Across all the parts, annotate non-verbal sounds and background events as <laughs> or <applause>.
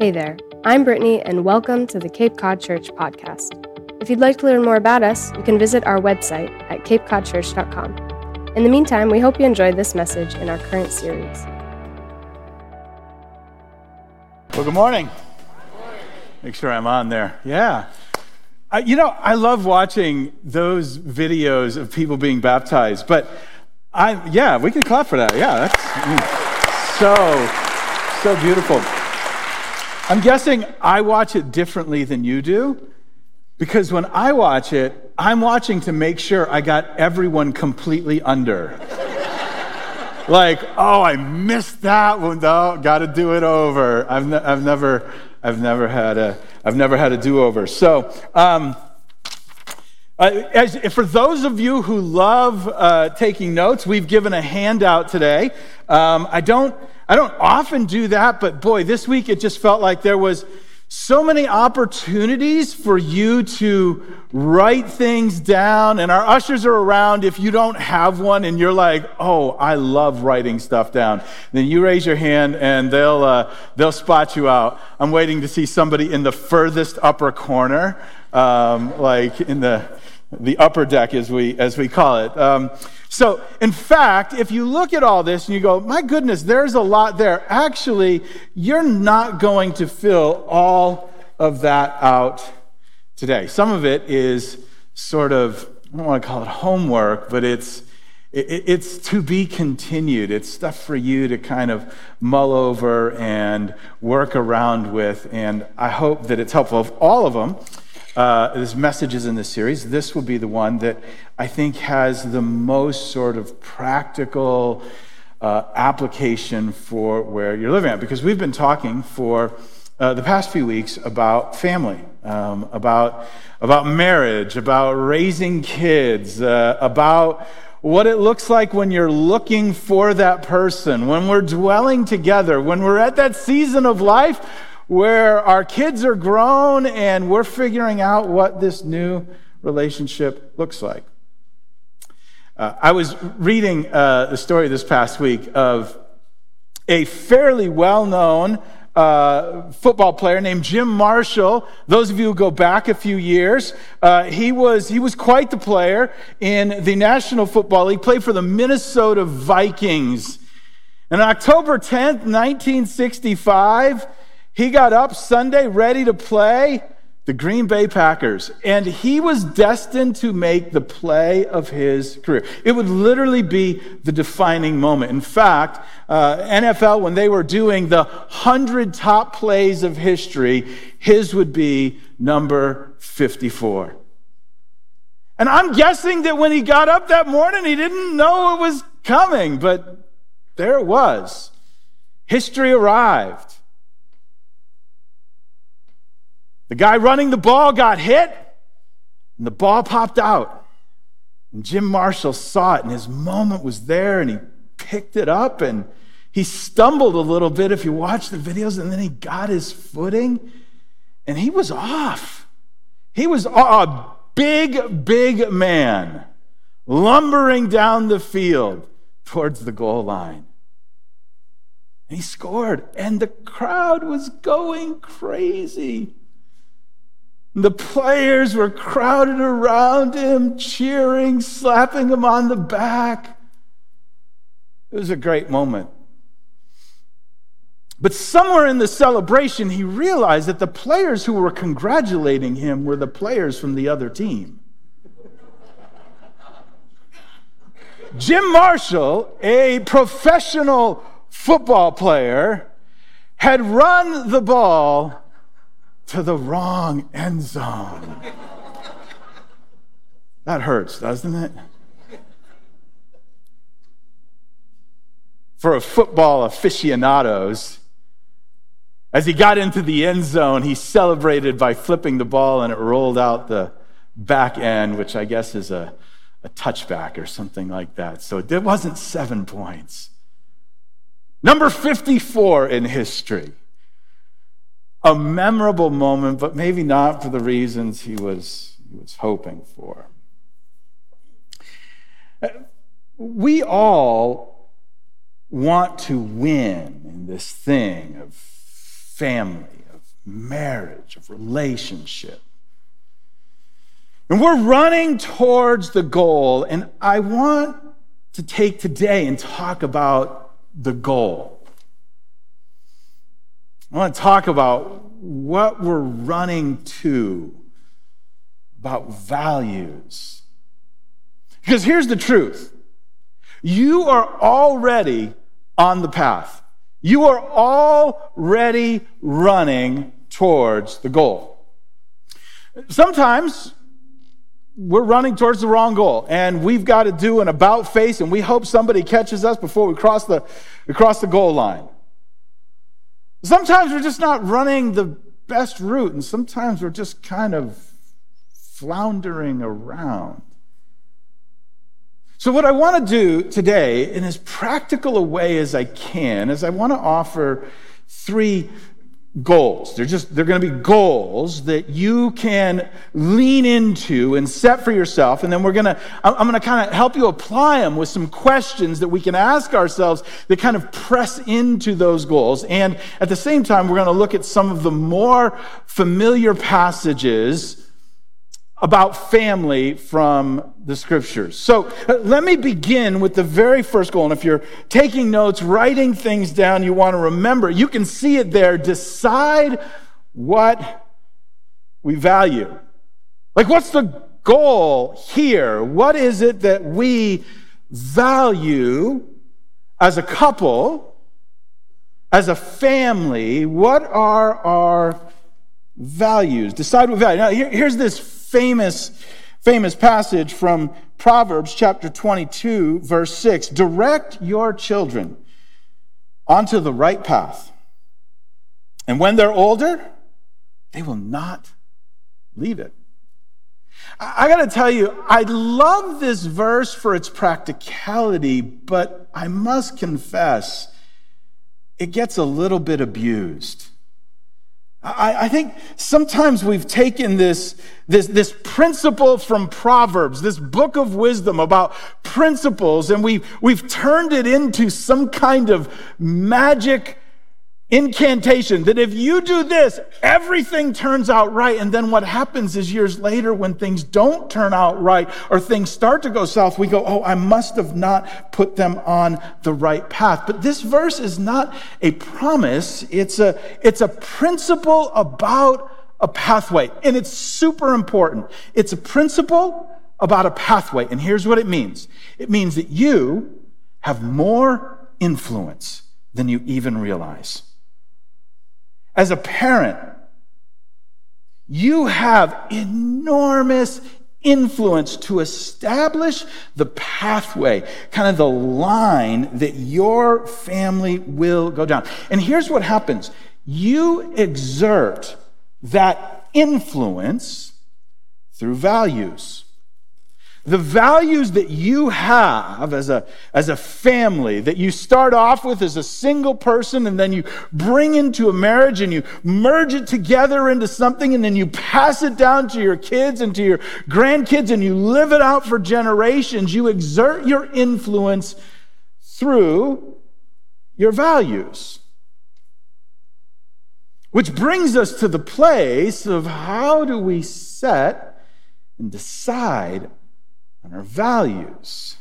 Hey there, I'm Brittany, and welcome to the Cape Cod Church podcast. If you'd like to learn more about us, you can visit our website at capecodchurch.com. In the meantime, we hope you enjoyed this message in our current series. Well, good morning. Make sure I'm on there. Yeah. Uh, you know, I love watching those videos of people being baptized, but I, yeah, we can clap for that. Yeah, that's so, so beautiful. I'm guessing I watch it differently than you do because when I watch it, I'm watching to make sure I got everyone completely under. <laughs> like, oh, I missed that one. No, got to do it over. I've, ne- I've never, I've never had a, I've never had a do-over. So, um, uh, as, for those of you who love uh, taking notes, we've given a handout today. Um, I don't, I don't often do that, but boy, this week it just felt like there was so many opportunities for you to write things down. And our ushers are around. If you don't have one and you're like, oh, I love writing stuff down, then you raise your hand and they'll, uh, they'll spot you out. I'm waiting to see somebody in the furthest upper corner, um, like in the, the upper deck, as we, as we call it. Um, so, in fact, if you look at all this and you go, my goodness, there's a lot there, actually, you're not going to fill all of that out today. Some of it is sort of, I don't want to call it homework, but it's, it's to be continued. It's stuff for you to kind of mull over and work around with. And I hope that it's helpful. Of all of them, uh, there's messages in this series. This will be the one that I think has the most sort of practical uh, application for where you're living at. Because we've been talking for uh, the past few weeks about family, um, about, about marriage, about raising kids, uh, about what it looks like when you're looking for that person, when we're dwelling together, when we're at that season of life where our kids are grown and we're figuring out what this new relationship looks like. Uh, I was reading uh, the story this past week of a fairly well known uh, football player named Jim Marshall. Those of you who go back a few years, uh, he, was, he was quite the player in the National Football League, played for the Minnesota Vikings. And on October 10th, 1965, he got up Sunday ready to play the Green Bay Packers, and he was destined to make the play of his career. It would literally be the defining moment. In fact, uh, NFL, when they were doing the 100 top plays of history, his would be number 54. And I'm guessing that when he got up that morning, he didn't know it was coming, but there it was. History arrived. The guy running the ball got hit, and the ball popped out. And Jim Marshall saw it, and his moment was there, and he picked it up, and he stumbled a little bit if you watch the videos, and then he got his footing, and he was off. He was a big, big man lumbering down the field towards the goal line. And he scored, and the crowd was going crazy. The players were crowded around him, cheering, slapping him on the back. It was a great moment. But somewhere in the celebration, he realized that the players who were congratulating him were the players from the other team. Jim Marshall, a professional football player, had run the ball to the wrong end zone. That hurts, doesn't it? For a football aficionados, as he got into the end zone, he celebrated by flipping the ball and it rolled out the back end, which I guess is a, a touchback or something like that. So it wasn't seven points. Number 54 in history a memorable moment, but maybe not for the reasons he was, he was hoping for. We all want to win in this thing of family, of marriage, of relationship. And we're running towards the goal, and I want to take today and talk about the goal. I want to talk about what we're running to, about values. Because here's the truth you are already on the path, you are already running towards the goal. Sometimes we're running towards the wrong goal and we've got to do an about face and we hope somebody catches us before we cross the, cross the goal line. Sometimes we're just not running the best route and sometimes we're just kind of floundering around. So, what I want to do today, in as practical a way as I can, is I want to offer three goals. They're just, they're going to be goals that you can lean into and set for yourself. And then we're going to, I'm going to kind of help you apply them with some questions that we can ask ourselves that kind of press into those goals. And at the same time, we're going to look at some of the more familiar passages about family from the scriptures. So uh, let me begin with the very first goal. And if you're taking notes, writing things down you want to remember, you can see it there. Decide what we value. Like, what's the goal here? What is it that we value as a couple, as a family? What are our values? Decide what value. Now, here, here's this famous, famous passage from Proverbs chapter 22, verse 6 Direct your children onto the right path. And when they're older, they will not leave it. I got to tell you, I love this verse for its practicality, but I must confess, it gets a little bit abused. I, I, think sometimes we've taken this, this, this principle from Proverbs, this book of wisdom about principles, and we've, we've turned it into some kind of magic incantation that if you do this, everything turns out right. And then what happens is years later, when things don't turn out right or things start to go south, we go, Oh, I must have not put them on the right path. But this verse is not a promise, it's a, it's a principle about a pathway. And it's super important. It's a principle about a pathway. And here's what it means it means that you have more influence than you even realize. As a parent, you have enormous influence to establish the pathway, kind of the line that your family will go down. And here's what happens you exert that influence through values. The values that you have as a, as a family, that you start off with as a single person, and then you bring into a marriage and you merge it together into something, and then you pass it down to your kids and to your grandkids, and you live it out for generations. You exert your influence through your values. Which brings us to the place of how do we set and decide on our values.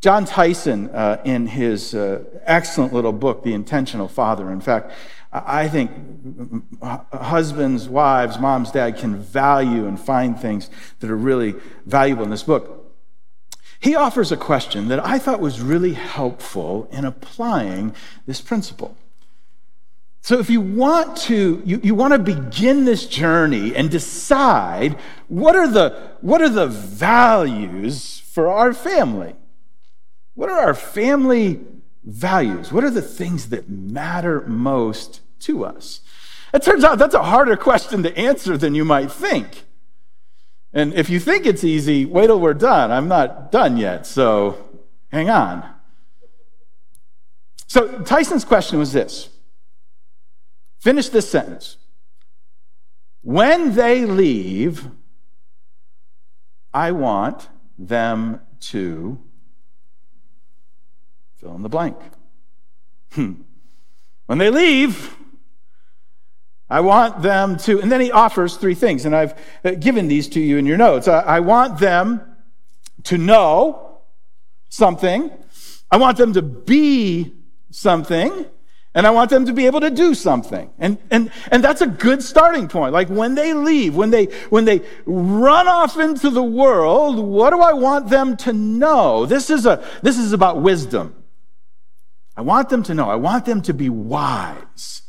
Jon Tyson, uh, in his uh, excellent little book, The Intentional Father, in fact, I think husbands, wives, moms, dad can value and find things that are really valuable in this book. He offers a question that I thought was really helpful in applying this principle. So if you want to, you, you want to begin this journey and decide what are the, what are the values for our family? What are our family values? What are the things that matter most to us? It turns out that's a harder question to answer than you might think. And if you think it's easy, wait till we're done. I'm not done yet, so hang on. So Tyson's question was this Finish this sentence. When they leave, I want them to fill in the blank. Hmm. When they leave, I want them to, and then he offers three things, and I've uh, given these to you in your notes. I, I want them to know something, I want them to be something, and I want them to be able to do something. And, and, and that's a good starting point. Like when they leave, when they, when they run off into the world, what do I want them to know? This is, a, this is about wisdom. I want them to know. I want them to be wise.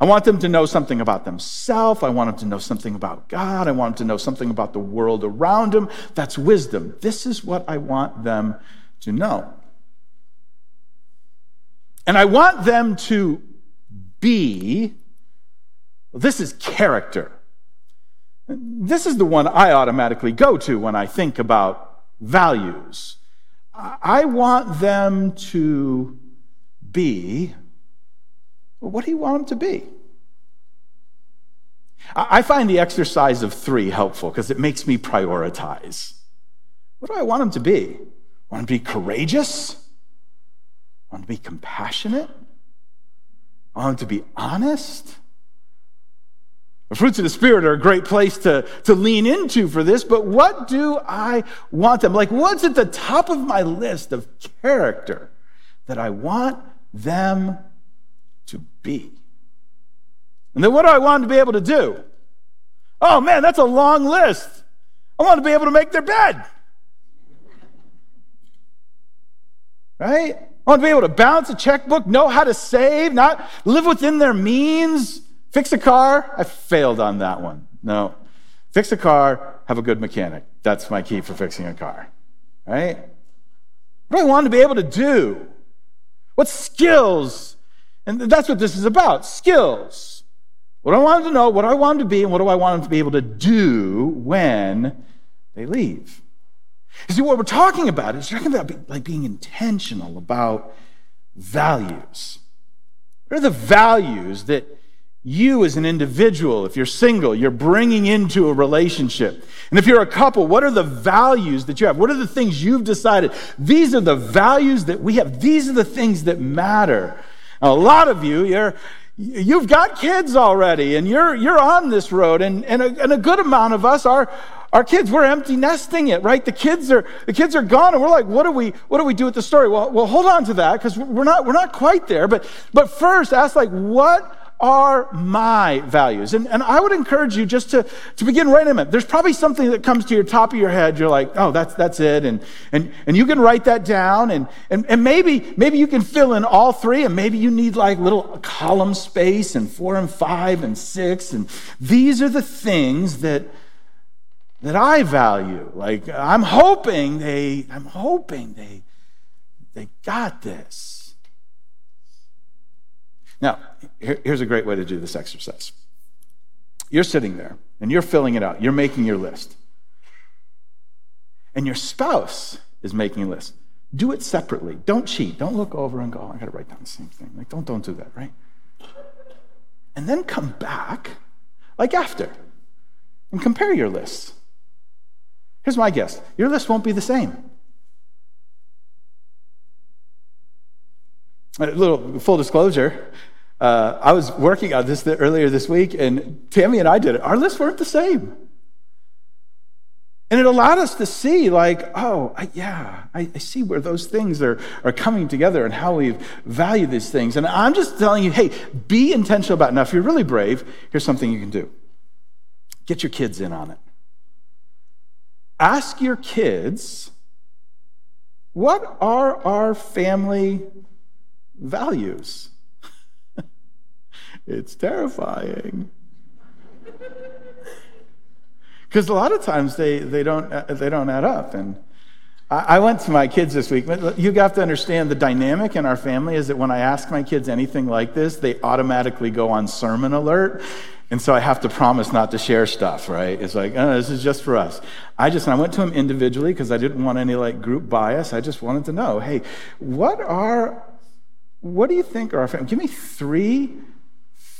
I want them to know something about themselves. I want them to know something about God. I want them to know something about the world around them. That's wisdom. This is what I want them to know. And I want them to be, this is character. This is the one I automatically go to when I think about values. I want them to be well, what do you want them to be? I find the exercise of three helpful because it makes me prioritize. What do I want them to be? I want them to be courageous? I want to be compassionate? I want to be honest? The fruits of the Spirit are a great place to, to lean into for this, but what do I want them? Like, what's at the top of my list of character that I want them to be. And then what do I want them to be able to do? Oh man, that's a long list. I want to be able to make their bed. Right? I want to be able to balance a checkbook, know how to save, not live within their means, fix a car. I failed on that one. No. Fix a car, have a good mechanic. That's my key for fixing a car. Right? What do I want to be able to do? What skills and that's what this is about skills. What I want them to know, what I want them to be, and what do I want them to be able to do when they leave. You see, what we're talking about is talking about like being intentional about values. What are the values that you as an individual, if you're single, you're bringing into a relationship? And if you're a couple, what are the values that you have? What are the things you've decided? These are the values that we have. These are the things that matter a lot of you, you're, you've got kids already and you're, you're on this road. And, and, a, and a good amount of us are, our kids, we're empty nesting it, right? The kids are, the kids are gone and we're like, what do we, what do we do with the story? Well, well, hold on to that because we're not, we're not quite there. But, but first ask like, what are my values? And, and I would encourage you just to, to begin writing them. There's probably something that comes to your top of your head. You're like, oh, that's, that's it. And, and, and you can write that down. And, and, and maybe, maybe you can fill in all three. And maybe you need like little column space and four and five and six. And these are the things that, that I value. Like, I'm hoping they, I'm hoping they, they got this. Now, here's a great way to do this exercise. You're sitting there and you're filling it out, you're making your list. And your spouse is making a list. Do it separately. Don't cheat. Don't look over and go, oh, I got to write down the same thing. Like, don't, don't do that, right? And then come back, like after, and compare your lists. Here's my guess your list won't be the same. A little full disclosure. Uh, I was working on this earlier this week, and Tammy and I did it. Our lists weren't the same. And it allowed us to see, like, oh, I, yeah, I, I, see where those things are, are coming together and how we value these things. And I'm just telling you, hey, be intentional about it. Now, if you're really brave, here's something you can do get your kids in on it. Ask your kids, what are our family values. It's terrifying. Because a lot of times they, they, don't, uh, they don't add up. And I, I went to my kids this week. You have to understand the dynamic in our family is that when I ask my kids anything like this, they automatically go on sermon alert. And so I have to promise not to share stuff, right? It's like, oh, this is just for us. I just, I went to them individually because I didn't want any like group bias. I just wanted to know, hey, what are what do you think are our family? Give me three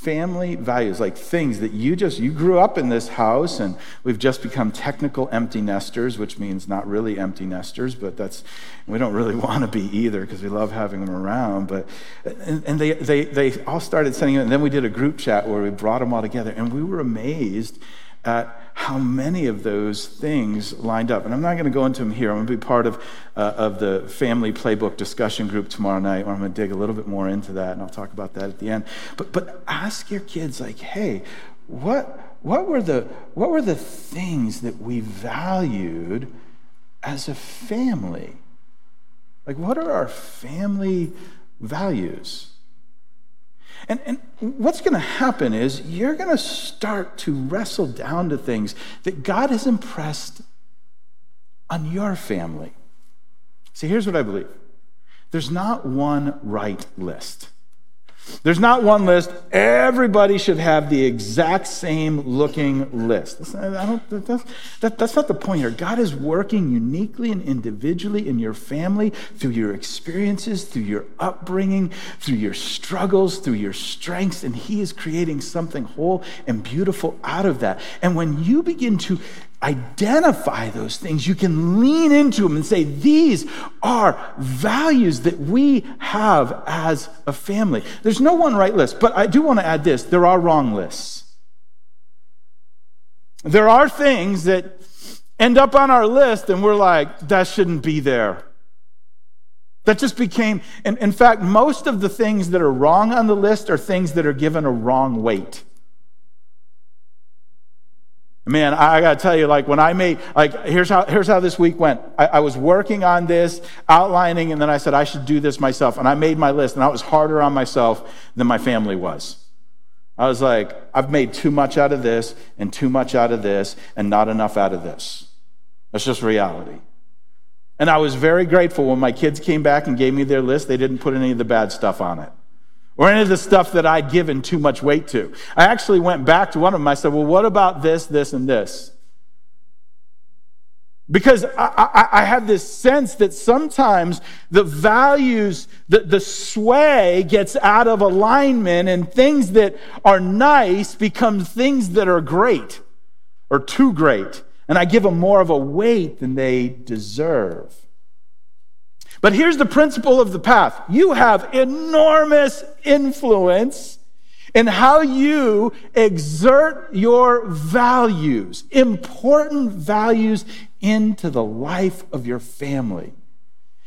family values, like things that you just, you grew up in this house and we've just become technical empty nesters, which means not really empty nesters, but that's, we don't really <laughs> want to be either because we love having them around. But, and, and, they, they, they all started sending it, and then we did a group chat where we brought them all together, and we were amazed at how many of those things lined up. And I'm not going to go into them here. I'm going to be part of, uh, of the family playbook discussion group tomorrow night where I'm going to dig a little bit more into that, and I'll talk about that at the end. But, but ask your kids, like, hey, what, what, were the, what were the things that we valued as a family? Like, what are our family values? And, and what's going to happen is you're going to start to wrestle down to things that God has impressed on your family. See, here's what I believe there's not one right list. There's not one list. Everybody should have the exact same looking list. That's, that, that's not the point here. God is working uniquely and individually in your family through your experiences, through your upbringing, through your struggles, through your strengths, and He is creating something whole and beautiful out of that. And when you begin to identify those things, you can lean into them and say, These are values that we have as a family. There's no one right list, but I do want to add this there are wrong lists. There are things that end up on our list, and we're like, That shouldn't be there. That just became, and in fact, most of the things that are wrong on the list are things that are given a wrong weight. Man, I gotta tell you, like when I made, like here's how here's how this week went. I, I, was working on this, outlining, and then I said I should do this myself, and I made my list, and I was harder on myself than my family was. I was like, I've made too much out of this, and too much out of this, and not enough out of this. That's just reality. And I was very grateful when my kids came back and gave me their list. They didn't put any of the bad stuff on it or any of the stuff that I'd given too much weight to. I actually went back to one of them. I said, Well, what about this, this, and this? Because I, I, I have this sense that sometimes the values, the, the sway gets out of alignment, and things that are nice become things that are great or too great. And I give them more of a weight than they deserve. But here's the principle of the path you have enormous influence in how you exert your values, important values, into the life of your family.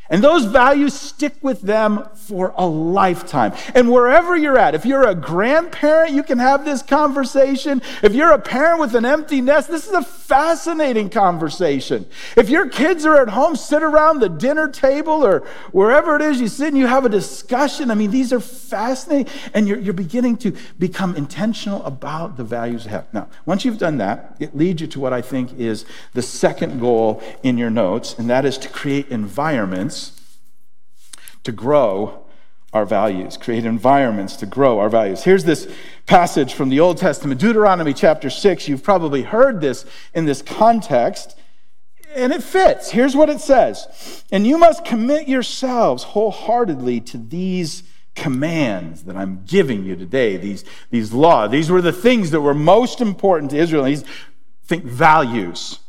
And those values stick with them for a lifetime. And wherever you're at, if you're a grandparent, you can have this conversation. If you're a parent with an empty nest, this is a fascinating conversation. If your kids are at home, sit around the dinner table or wherever it is you sit and you have a discussion. I mean, these are fascinating. And you're, you're beginning to become intentional about the values you have. Now, once you've done that, it leads you to what I think is the second goal in your notes, and that is to create environments to grow our values, create environments to grow our values. Here's this passage from the Old Testament, Deuteronomy chapter 6. You've probably heard this in this context, and it fits. Here's what it says And you must commit yourselves wholeheartedly to these commands that I'm giving you today, these, these laws. These were the things that were most important to Israel. These think values.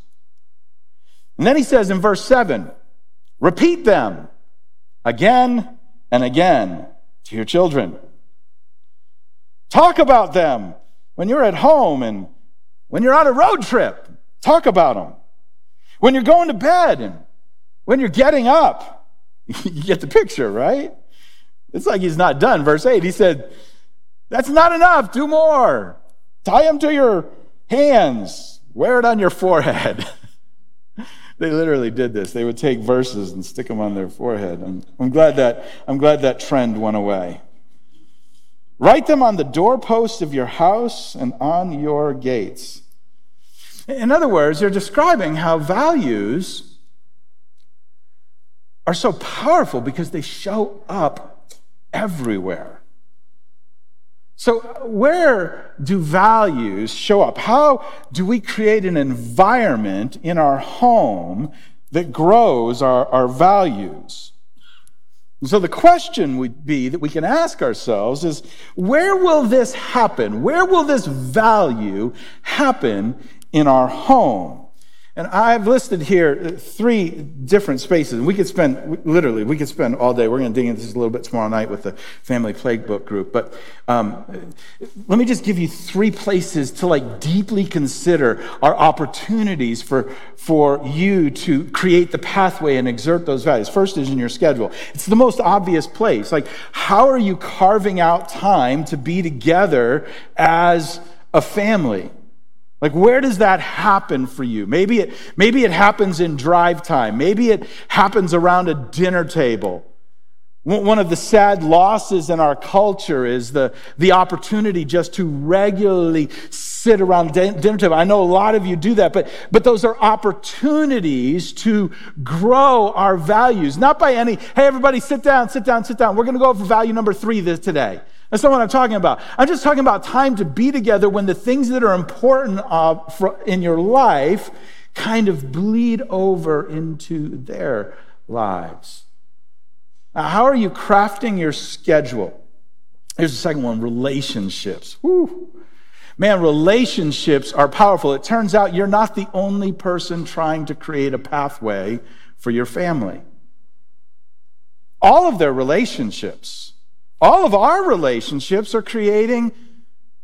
And then he says in verse 7 repeat them again and again to your children. Talk about them when you're at home and when you're on a road trip. Talk about them. When you're going to bed and when you're getting up. <laughs> you get the picture, right? It's like he's not done. Verse 8, he said, That's not enough. Do more. Tie them to your hands. Wear it on your forehead. <laughs> they literally did this. They would take verses and stick them on their forehead. I'm, I'm, glad that, I'm glad that trend went away. Write them on the doorpost of your house and on your gates. In other words, they're describing how values are so powerful because they show up everywhere. So, where do values show up? How do we create an environment in our home that grows our, our values? So the question would be that we can ask ourselves is where will this happen? Where will this value happen in our home? And I've listed here three different spaces. And We could spend, literally, we could spend all day. We're going to dig into this a little bit tomorrow night with the Family Playbook group. But um, let me just give you three places to like deeply consider our opportunities for, for you to create the pathway and exert those values. First is in your schedule. It's the most obvious place. Like, how are you carving out time to be together as a family? Like, where does that happen for you? Maybe it, maybe it happens in drive time. Maybe it happens around a dinner table. One of the sad losses in our culture is the, the opportunity just to regularly sit around dinner table. I know a lot of you do that, but, but those are opportunities to grow our values. Not by any, hey, everybody, sit down, sit down, sit down. We're going to go over value number three this, today. That's not what I'm talking about. I'm just talking about time to be together when the things that are important uh, for, in your life kind of bleed over into their lives. Now, how are you crafting your schedule? Here's the second one relationships. Man, relationships are powerful. It turns out you're not the only person trying to create a pathway for your family. All of their relationships all of our relationships are creating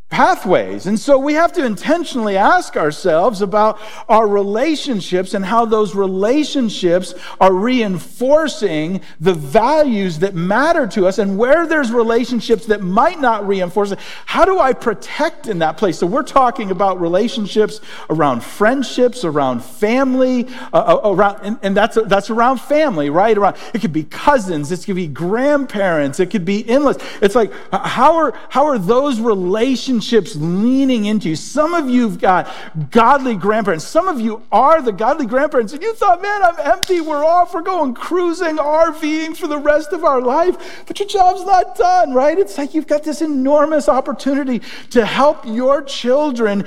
pathways. And so we have to intentionally ask ourselves about our relationships and how those relationships are reinforcing the values that matter to us and where there's relationships that might not reinforce it. How do I protect in that place? So we're talking about relationships around friendships, around family, uh, uh around, and, and, that's, that's around family, right? Around, it could be cousins, it could be grandparents, it could be in-laws. It's like, how are, how are those relationships relationships leaning into you. Some of you've got godly grandparents. Some of you are the godly grandparents, and you thought, man, I'm empty. We're off. We're going cruising, RVing for the rest of our life. But your job's not done, right? It's like you've got this enormous opportunity to help your children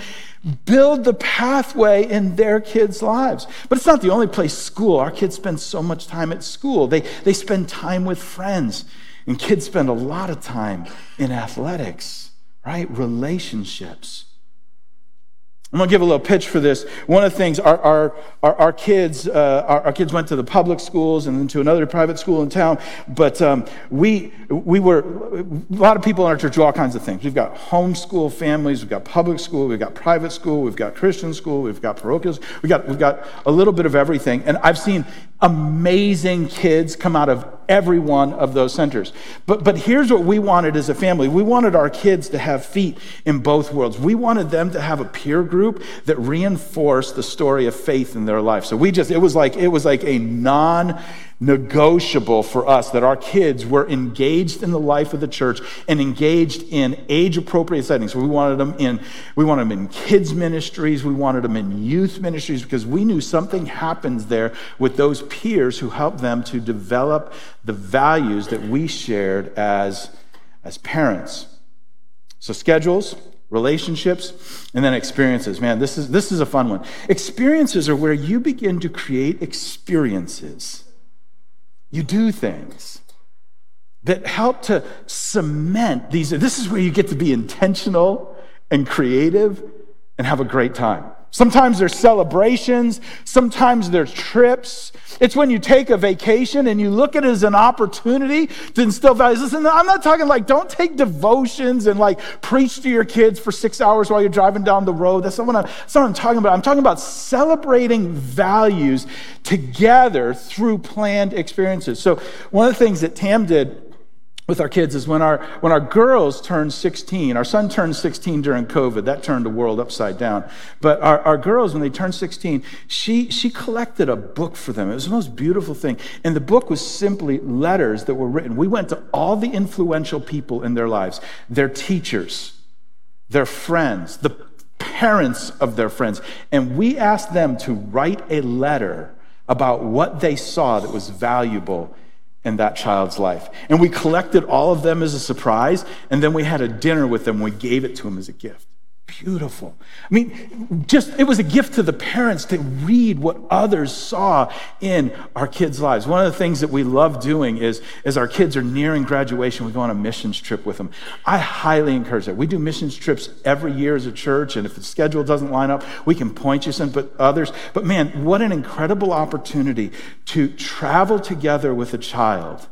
build the pathway in their kids' lives. But it's not the only place school. Our kids spend so much time at school, they, they spend time with friends. And kids spend a lot of time in athletics right? Relationships. I'm going to give a little pitch for this. One of the things our, our, our, our kids, uh, our, our, kids went to the public schools and then to another private school in town. But um, we, we were, a lot of people in our church do all kinds of things. We've got homeschool families, we've got public school, we've got private school, we've got Christian school, we've got parochials, we've got, we've got a little bit of everything. And I've seen amazing kids come out of every one of those centers. But, but here's what we wanted as a family we wanted our kids to have feet in both worlds. We wanted them to have a peer group that reinforced the story of faith in their life. So we just, it was like, it was like a non negotiable for us that our kids were engaged in the life of the church and engaged in age appropriate settings. We wanted them in we wanted them in kids ministries, we wanted them in youth ministries because we knew something happens there with those peers who help them to develop the values that we shared as as parents. So schedules, relationships, and then experiences. Man, this is this is a fun one. Experiences are where you begin to create experiences you do things that help to cement these. This is where you get to be intentional and creative and have a great time. Sometimes there's celebrations, sometimes there's trips. It's when you take a vacation and you look at it as an opportunity to instill values. Listen, I'm not talking like don't take devotions and like preach to your kids for six hours while you're driving down the road. That's not what I'm, that's not what I'm talking about. I'm talking about celebrating values together through planned experiences. So, one of the things that Tam did with our kids is when our when our girls turned 16 our son turned 16 during covid that turned the world upside down. But our, our girls when they turned 16 she she collected a book for them. It was the most beautiful thing. And the book was simply letters that were written. We went to all the influential people in their lives their teachers their friends the parents of their friends. And we asked them to write a letter about what they saw that was valuable in that child's life. And we collected all of them as a surprise, and then we had a dinner with them. We gave it to them as a gift. Beautiful. I mean, just it was a gift to the parents to read what others saw in our kids' lives. One of the things that we love doing is, as our kids are nearing graduation, we go on a missions trip with them. I highly encourage that. We do missions trips every year as a church, and if the schedule doesn't line up, we can point you some but others. But man, what an incredible opportunity to travel together with a child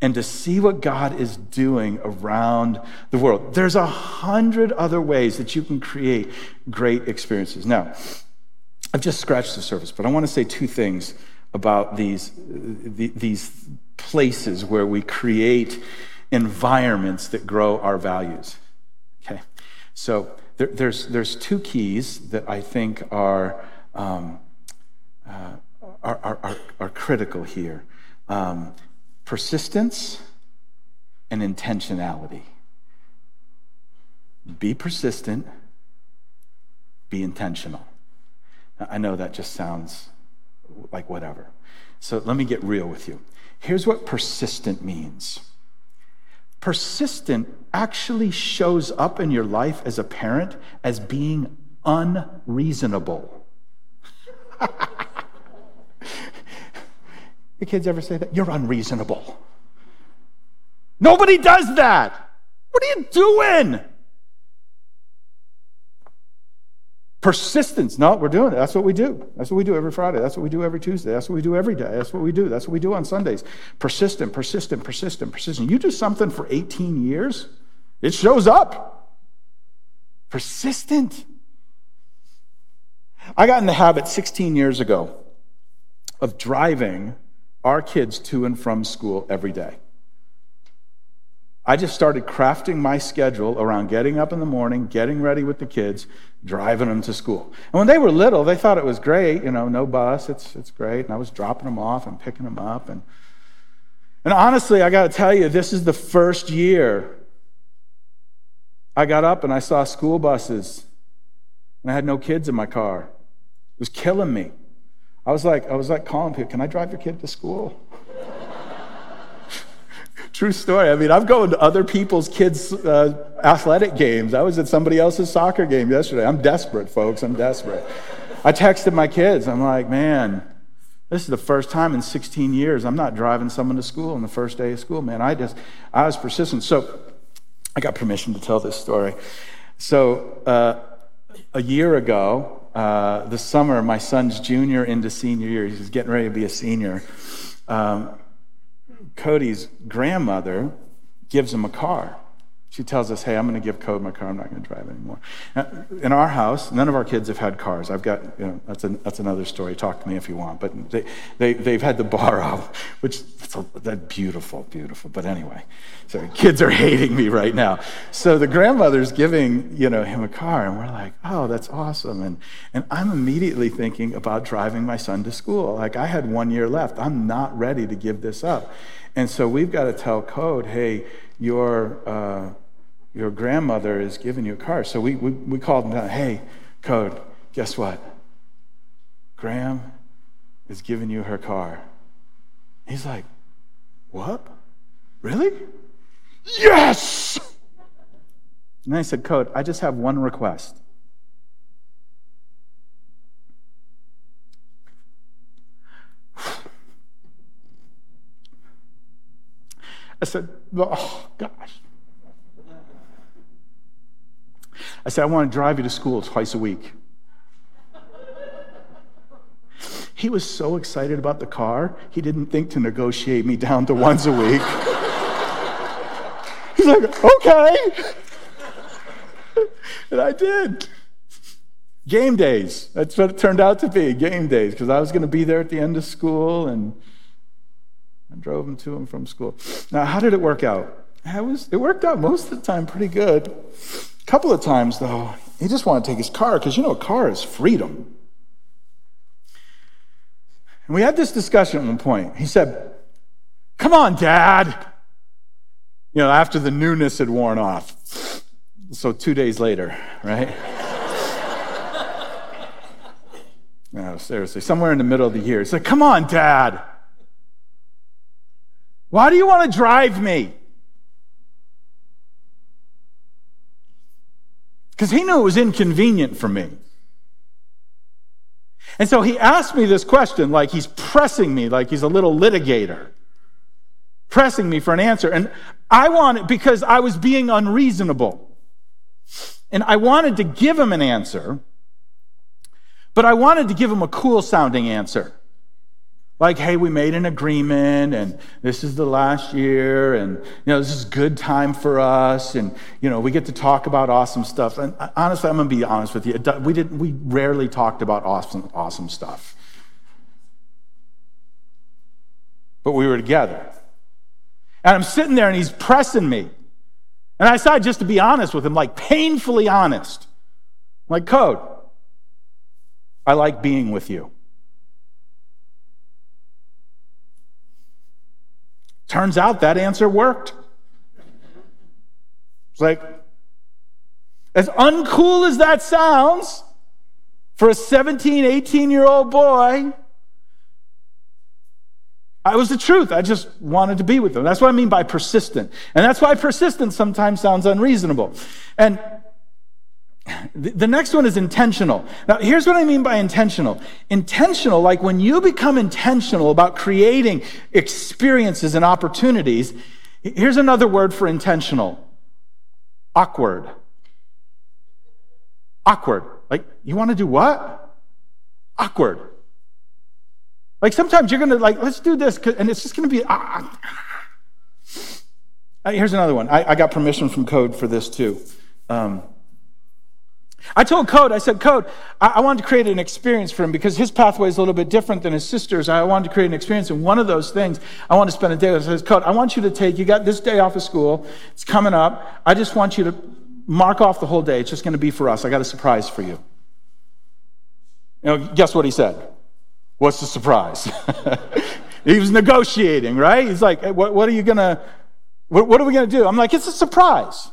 and to see what God is doing around the world. There's a hundred other ways that you can create great experiences. Now, I've just scratched the surface, but I want to say two things about these, these places where we create environments that grow our values. Okay, so there, there's, there's two keys that I think are, um, uh, are, are, are, are, critical here. Um, persistence and intentionality. Be persistent, be intentional. I know that just sounds like whatever. So let me get real with you. Here's what persistent means persistent actually shows up in your life as a parent as being unreasonable. <laughs> Your kids ever say that? You're unreasonable. Nobody does that. What are you doing? Persistence. No, we're doing it. That's what we do. That's what we do every Friday. That's what we do every Tuesday. That's what we do every day. That's what we do. That's what we do on Sundays. Persistent, persistent, persistent, persistent. You do something for 18 years, it shows up. Persistent. I got in the habit 16 years ago of driving our kids to and from school every day. I just started crafting my schedule around getting up in the morning, getting ready with the kids, driving them to school. And when they were little, they thought it was great, you know, no bus, it's, it's great. And I was dropping them off and picking them up. And, and honestly, I got to tell you, this is the first year I got up and I saw school buses and I had no kids in my car. It was killing me. I was like, I was like calling people, can I drive your kid to school? True story. I mean, I'm going to other people's kids' uh, athletic games. I was at somebody else's soccer game yesterday. I'm desperate, folks. I'm desperate. I texted my kids. I'm like, man, this is the first time in 16 years I'm not driving someone to school on the first day of school, man. I just, I was persistent. So I got permission to tell this story. So uh, a year ago, uh, the summer, my son's junior into senior year, he's getting ready to be a senior. Um, Cody's grandmother gives him a car. She tells us, hey, I'm going to give Code my car. I'm not going to drive anymore. Now, in our house, none of our kids have had cars. I've got, you know, that's, a, that's another story. Talk to me if you want. But they, they, they've had to borrow, <laughs> which that's, that's beautiful, beautiful. But anyway, so kids are <laughs> hating me right now. So the grandmother's giving, you know, him a car, and we're like, oh, that's awesome. And, and I'm immediately thinking about driving my son to school. Like, I had one year left. I'm not ready to give this up. And so we've got to tell Code, hey, your, uh, your grandmother is giving you a car. So we, we, we called down, hey, Code, guess what? Gram is giving you her car. He's like, what? Really? Yes! And I said, Code, I just have one request. I said, oh, gosh. I said, I want to drive you to school twice a week. He was so excited about the car, he didn't think to negotiate me down to once a week. <laughs> He's like, okay. and I did. Game days. That's what it turned out to be game days, because I was going to be there at the end of school and I drove him to and from school. Now, how did it work out? It, was, it worked out most of the time pretty good. A couple of times, though, he just wanted to take his car because you know, a car is freedom. And we had this discussion at one point. He said, Come on, Dad. You know, after the newness had worn off. So, two days later, right? <laughs> no, seriously, somewhere in the middle of the year. He's like, Come on, Dad. Why do you want to drive me? because he knew it was inconvenient for me. And so he asked me this question like he's pressing me, like he's a little litigator, pressing me for an answer. And I wanted, because I was being unreasonable. And I wanted to give him an answer, but I wanted to give him a cool sounding answer. Like, hey, we made an agreement and this is the last year and, you know, this is a good time for us and, you know, we get to talk about awesome stuff. And uh, honestly, I'm going to be honest with you. We, didn't, we rarely talked about awesome, awesome stuff. But we were together. And I'm sitting there and he's pressing me. And I decided just to be honest with him, like painfully honest. Like, code, I like being with you. Turns out that answer worked. It's like, as uncool as that sounds for a 17, 18 year old boy, I was the truth. I just wanted to be with them. That's what I mean by persistent. And that's why persistent sometimes sounds unreasonable. And the next one is intentional. Now, here's what I mean by intentional. Intentional, like when you become intentional about creating experiences and opportunities, here's another word for intentional awkward. Awkward. Like, you want to do what? Awkward. Like, sometimes you're going to, like, let's do this, and it's just going to be. Uh, here's another one. I, I, got permission from Code for this too. Um, I told Code, I said, Code, I, I wanted to create an experience for him because his pathway is a little bit different than his sister's. I wanted to create an experience, and one of those things I want to spend a day with. I said, Code, I want you to take, you got this day off of school, it's coming up. I just want you to mark off the whole day. It's just going to be for us. I got a surprise for you. You know, guess what he said? What's the surprise? <laughs> he was negotiating, right? He's like, what, what are you going to, what, what are we going to do? I'm like, it's a surprise.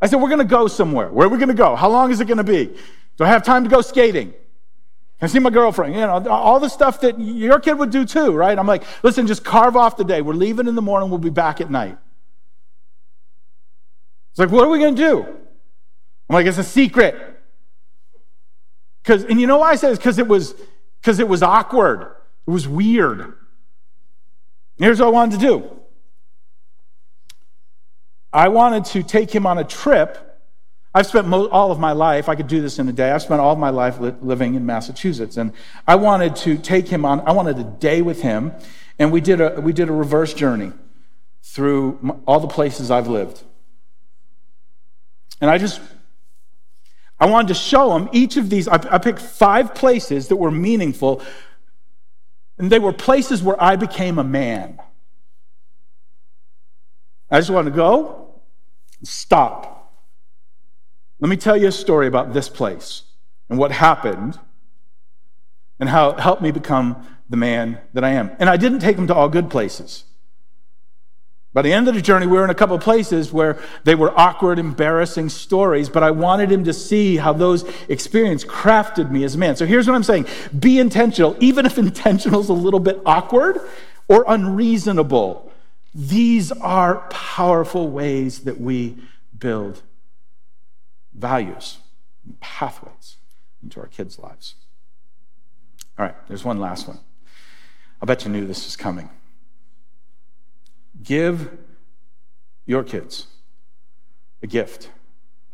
I said, We're going to go somewhere. Where are we going to go? How long is it going to be? Do I have time to go skating? Can I see my girlfriend? You know, all the stuff that your kid would do too, right? I'm like, Listen, just carve off the day. We're leaving in the morning. We'll be back at night. It's like, What are we going to do? I'm like, It's a secret. Because, and you know why I said it's because it was because it was awkward. It was weird. Here's what I wanted to do. I wanted to take him on a trip. I've spent mo- all of my life, I could do this in a day. I've spent all of my life li- living in Massachusetts. And I wanted to take him on, I wanted a day with him. And we did a, we did a reverse journey through all the places I've lived. And I just, I wanted to show him each of these. I, I picked five places that were meaningful. And they were places where I became a man. I just wanted to go, Stop. Let me tell you a story about this place and what happened and how it helped me become the man that I am. And I didn't take him to all good places. By the end of the journey, we were in a couple of places where they were awkward, embarrassing stories, but I wanted him to see how those experiences crafted me as a man. So here's what I'm saying be intentional, even if <laughs> intentional is a little bit awkward or unreasonable. These are powerful ways that we build values, and pathways into our kids' lives. All right, there's one last one. I bet you knew this was coming. Give your kids a gift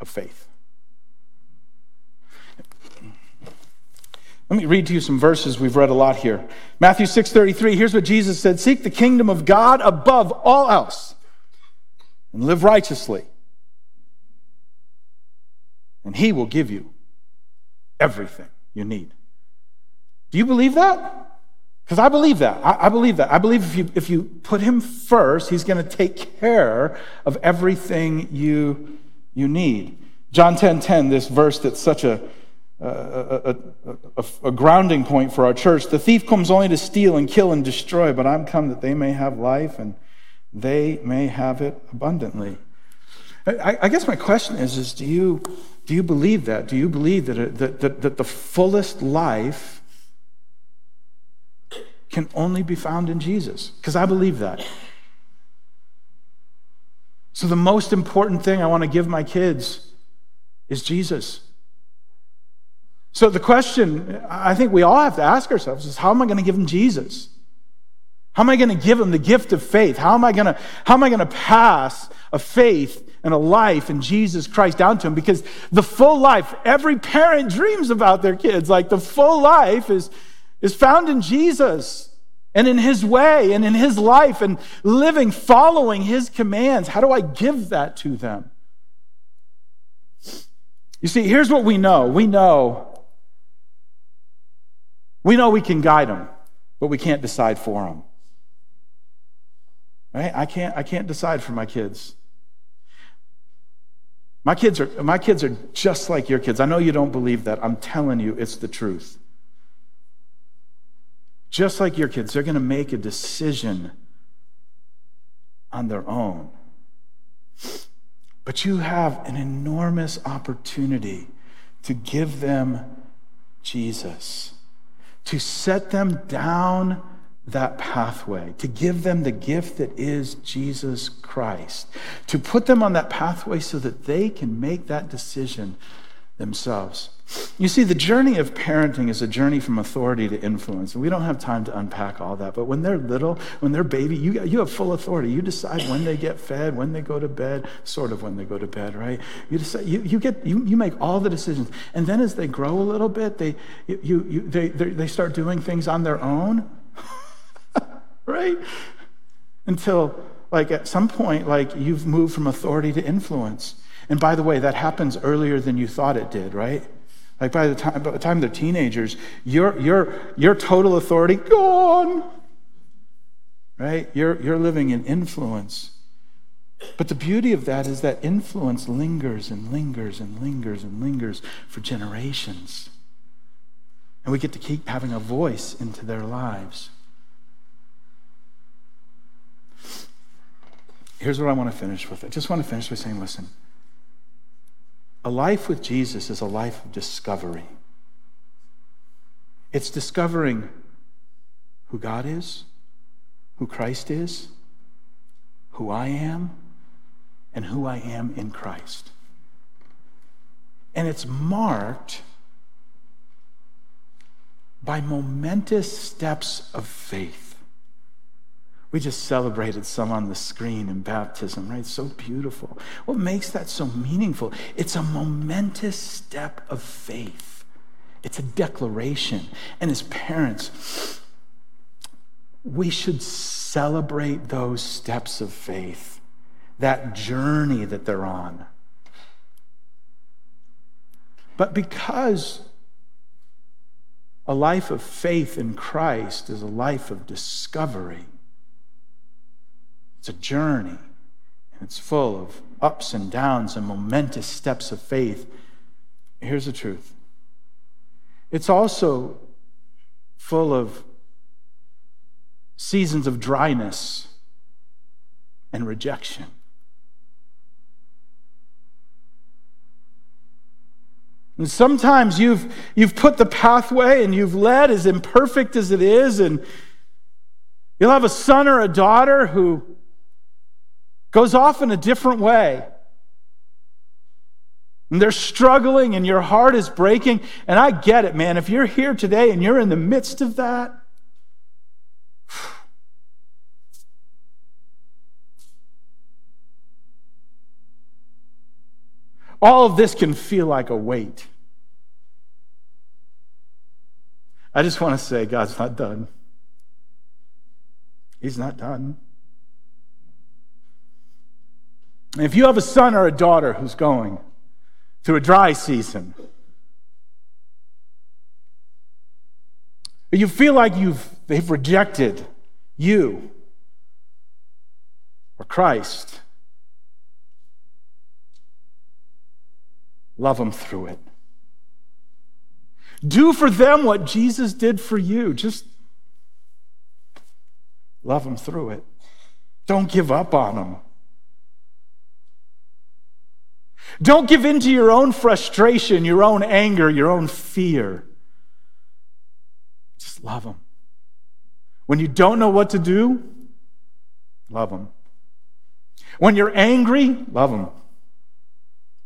of faith. Let me read to you some verses. We've read a lot here. Matthew 6:33, here's what Jesus said, "Seek the kingdom of God above all else and live righteously, and he will give you everything you need." Do you believe that? Because I believe that. I, I, believe that. I believe if you, if you put him first, he's going to take care of everything you, you need. John 10 10, this verse that's such a a, a, a, grounding point for our church. The thief comes only to steal and kill and destroy, but I'm come that they may have life and they may have it abundantly. I, I guess my question is, is do, you, do you believe that? Do you believe that, that, that, that the fullest life can only be found in Jesus? Because I believe that. So, the most important thing I want to give my kids is Jesus. So the question I think we all have to ask ourselves is how am I going to give them Jesus? How am I going to give them the gift of faith? How am I going to, how am I going to pass a faith and a life in Jesus Christ down to them? Because the full life, every parent dreams about their kids. Like the full life is, is found in Jesus and in his way and in his life and living, following his commands. How do I give that to them? You see, here's what we know. We know we know we can guide them, but we can't decide for them. Right? I can't, I can't decide for my kids. My kids, are, my kids are just like your kids. I know you don't believe that. I'm telling you, it's the truth. Just like your kids, they're going to make a decision on their own. But you have an enormous opportunity to give them Jesus to set them down that pathway, to give them the gift that is Jesus Christ, to put them on that pathway so that they can make that decision themselves. You see, the journey of parenting is a journey from authority to influence. And we don't have time to unpack all that. But when they're little, when they're baby, you, you have full authority. You decide when they get fed, when they go to bed, sort of when they go to bed, right? You decide, you, you, get, you, you make all the decisions. And then as they grow a little bit, they, you, you, they, they start doing things on their own, <laughs> right? Until, like, at some point, like, you've moved from authority to influence. And by the way, that happens earlier than you thought it did, right? Like by the time, by the time they're teenagers, your, your, your total authority gone. Right? You're, you're living in influence. But the beauty of that is that influence lingers and lingers and lingers and lingers for generations. And we get to keep having a voice into their lives. Here's what I want to finish with. I just want to finish by saying, listen. A life with Jesus is a life of discovery. It's discovering who God is, who Christ is, who I am, and who I am in Christ. And it's marked by momentous steps of faith. We just celebrated some on the screen in baptism, right? So beautiful. What makes that so meaningful? It's a momentous step of faith, it's a declaration. And as parents, we should celebrate those steps of faith, that journey that they're on. But because a life of faith in Christ is a life of discovery, it's a journey, and it's full of ups and downs and momentous steps of faith. Here's the truth it's also full of seasons of dryness and rejection. And sometimes you've, you've put the pathway and you've led, as imperfect as it is, and you'll have a son or a daughter who goes off in a different way. And they're struggling and your heart is breaking. And I get it, man. If you're here today and you're in the midst of that, <sighs> all of this can feel like a weight. I just want to say God's not done. He's not done. If you have a son or a daughter who's going through a dry season, you feel like you've, they've rejected you or Christ, love them through it. Do for them what Jesus did for you. Just love them through it. Don't give up on them. Don't give in to your own frustration, your own anger, your own fear. Just love them. When you don't know what to do, love them. When you're angry, love them.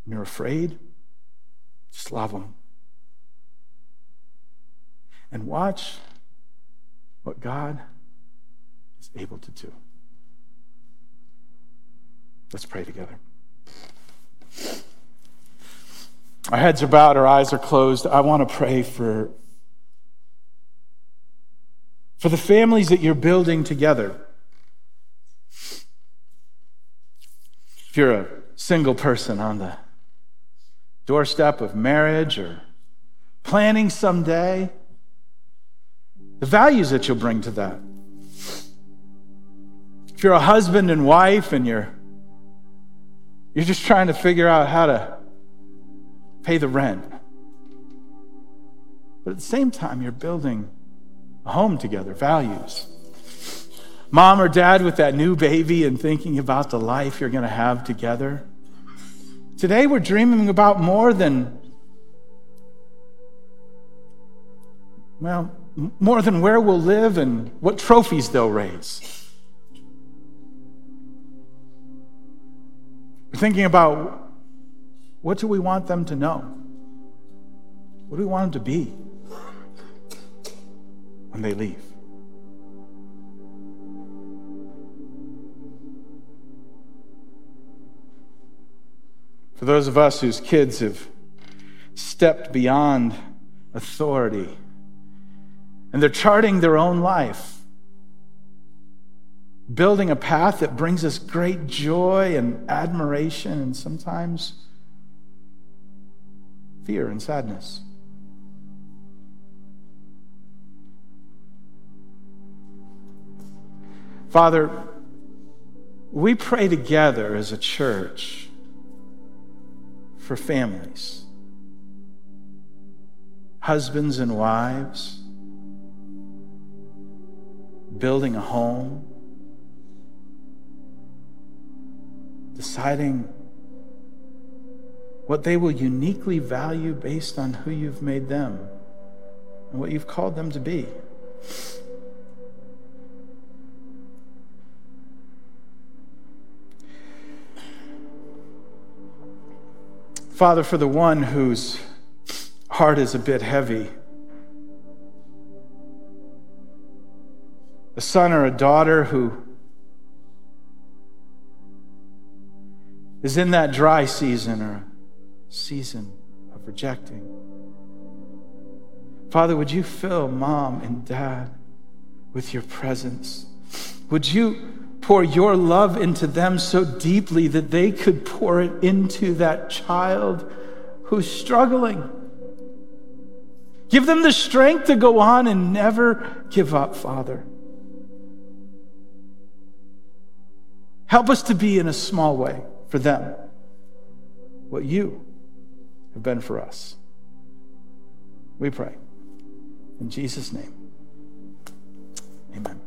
When you're afraid, Just love them. And watch what God is able to do. Let's pray together. Our heads are bowed, our eyes are closed. I want to pray for, for the families that you're building together. If you're a single person on the doorstep of marriage or planning someday, the values that you'll bring to that. If you're a husband and wife and you're you're just trying to figure out how to pay the rent. But at the same time, you're building a home together, values. Mom or dad with that new baby and thinking about the life you're going to have together. Today, we're dreaming about more than, well, more than where we'll live and what trophies they'll raise. Thinking about what do we want them to know? What do we want them to be when they leave? For those of us whose kids have stepped beyond authority and they're charting their own life, building a path that brings us great joy and admiration and sometimes fear and sadness. Father, we pray together as a church for families, husbands and wives, building a home deciding what they will uniquely value based on who you've made them and what you've called them to be. Father, for the one whose heart is a bit heavy, a son or a daughter who is in that dry season or season of rejecting. Father, would you fill mom and dad with your presence? Would you pour your love into them so deeply that they could pour it into that child who's struggling? Give them the strength to go on and never give up, Father. Help us to be in a small way for them what you have been for us. We pray. In Jesus' name, amen.